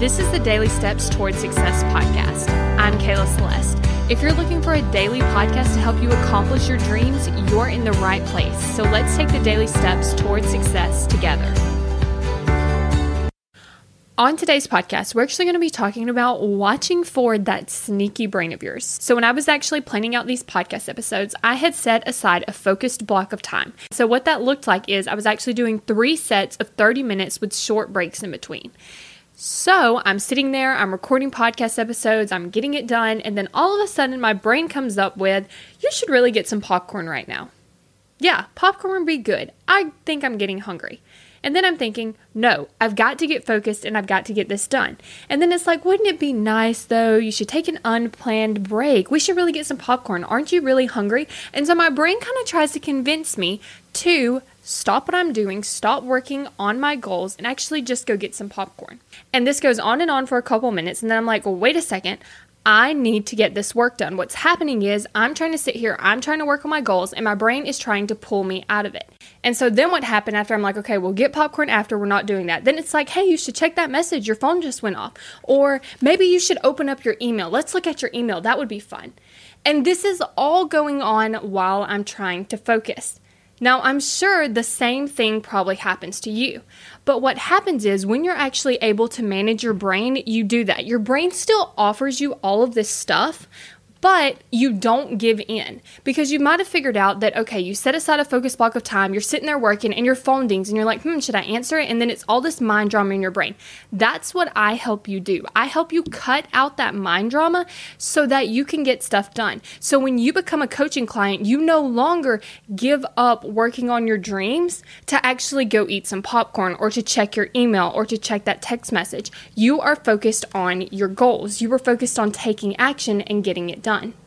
This is the Daily Steps Towards Success podcast. I'm Kayla Celeste. If you're looking for a daily podcast to help you accomplish your dreams, you're in the right place. So let's take the daily steps towards success together. On today's podcast, we're actually going to be talking about watching for that sneaky brain of yours. So, when I was actually planning out these podcast episodes, I had set aside a focused block of time. So, what that looked like is I was actually doing three sets of 30 minutes with short breaks in between. So I'm sitting there, I'm recording podcast episodes, I'm getting it done, and then all of a sudden my brain comes up with, you should really get some popcorn right now. Yeah, popcorn would be good. I think I'm getting hungry. And then I'm thinking, no, I've got to get focused and I've got to get this done. And then it's like, wouldn't it be nice though? You should take an unplanned break. We should really get some popcorn. Aren't you really hungry? And so my brain kind of tries to convince me to stop what I'm doing, stop working on my goals, and actually just go get some popcorn. And this goes on and on for a couple minutes. And then I'm like, well, wait a second. I need to get this work done. What's happening is I'm trying to sit here, I'm trying to work on my goals, and my brain is trying to pull me out of it. And so then what happened after I'm like, okay, we'll get popcorn after, we're not doing that. Then it's like, hey, you should check that message, your phone just went off. Or maybe you should open up your email. Let's look at your email, that would be fun. And this is all going on while I'm trying to focus. Now, I'm sure the same thing probably happens to you. But what happens is when you're actually able to manage your brain, you do that. Your brain still offers you all of this stuff, but you don't give in because you might have figured out that okay you set aside a focus block of time you're sitting there working and your phone dings and you're like hmm should i answer it? And then it's all this mind drama in your brain. That's what i help you do. I help you cut out that mind drama so that you can get stuff done. So when you become a coaching client you no longer give up working on your dreams to actually go eat some popcorn or to check your email or to check that text message. You are focused on your goals. You are focused on taking action and getting it done done.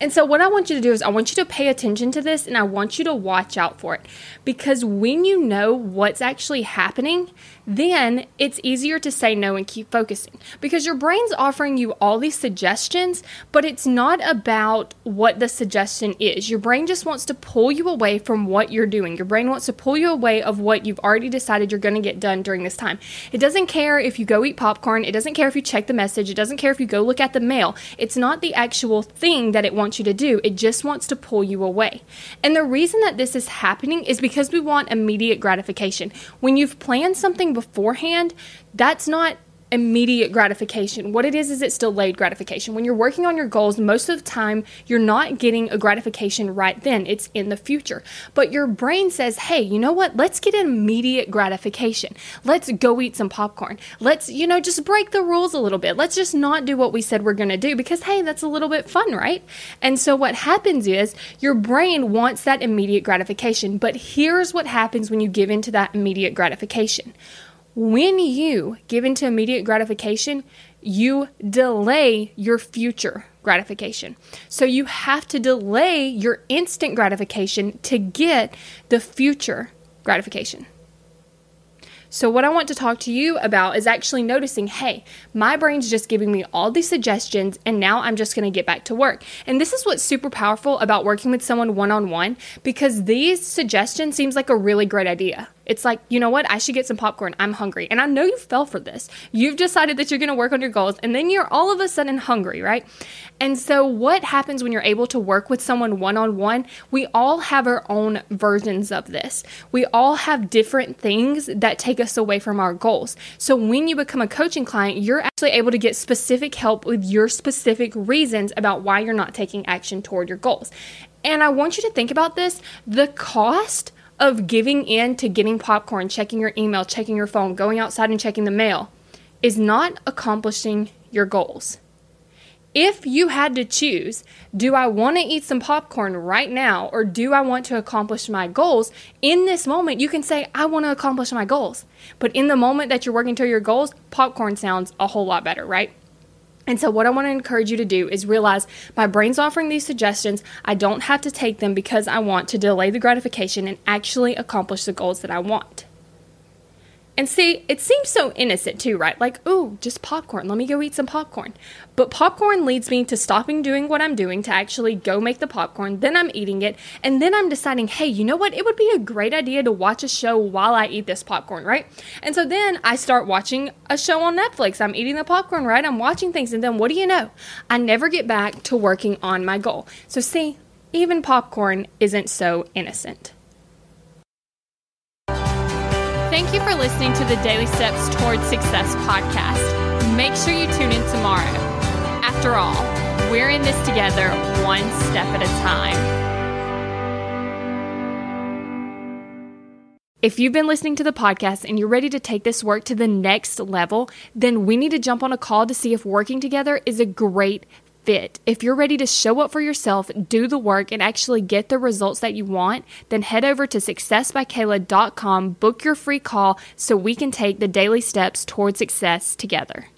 And so, what I want you to do is, I want you to pay attention to this and I want you to watch out for it. Because when you know what's actually happening, then it's easier to say no and keep focusing. Because your brain's offering you all these suggestions, but it's not about what the suggestion is. Your brain just wants to pull you away from what you're doing. Your brain wants to pull you away of what you've already decided you're going to get done during this time. It doesn't care if you go eat popcorn, it doesn't care if you check the message, it doesn't care if you go look at the mail. It's not the actual thing that it wants you to do, it just wants to pull you away. And the reason that this is happening is because we want immediate gratification. When you've planned something beforehand, that's not immediate gratification. What it is is it's delayed gratification. When you're working on your goals, most of the time you're not getting a gratification right then. It's in the future. But your brain says, "Hey, you know what? Let's get immediate gratification. Let's go eat some popcorn. Let's, you know, just break the rules a little bit. Let's just not do what we said we're going to do because hey, that's a little bit fun, right?" And so what happens is your brain wants that immediate gratification. But here's what happens when you give into that immediate gratification when you give into immediate gratification, you delay your future gratification. So you have to delay your instant gratification to get the future gratification. So, what I want to talk to you about is actually noticing hey, my brain's just giving me all these suggestions, and now I'm just going to get back to work. And this is what's super powerful about working with someone one on one because these suggestions seems like a really great idea. It's like, you know what? I should get some popcorn. I'm hungry. And I know you fell for this. You've decided that you're going to work on your goals, and then you're all of a sudden hungry, right? And so, what happens when you're able to work with someone one on one? We all have our own versions of this. We all have different things that take us away from our goals. So, when you become a coaching client, you're actually able to get specific help with your specific reasons about why you're not taking action toward your goals. And I want you to think about this the cost of giving in to getting popcorn, checking your email, checking your phone, going outside and checking the mail is not accomplishing your goals. If you had to choose, do I want to eat some popcorn right now or do I want to accomplish my goals? In this moment, you can say, I want to accomplish my goals. But in the moment that you're working toward your goals, popcorn sounds a whole lot better, right? And so, what I want to encourage you to do is realize my brain's offering these suggestions. I don't have to take them because I want to delay the gratification and actually accomplish the goals that I want. And see, it seems so innocent too, right? Like, oh, just popcorn. Let me go eat some popcorn. But popcorn leads me to stopping doing what I'm doing to actually go make the popcorn. Then I'm eating it. And then I'm deciding, hey, you know what? It would be a great idea to watch a show while I eat this popcorn, right? And so then I start watching a show on Netflix. I'm eating the popcorn, right? I'm watching things. And then what do you know? I never get back to working on my goal. So, see, even popcorn isn't so innocent. Thank you for listening to the Daily Steps Towards Success podcast. Make sure you tune in tomorrow. After all, we're in this together, one step at a time. If you've been listening to the podcast and you're ready to take this work to the next level, then we need to jump on a call to see if working together is a great fit. If you're ready to show up for yourself, do the work, and actually get the results that you want, then head over to successbykayla.com, book your free call so we can take the daily steps towards success together.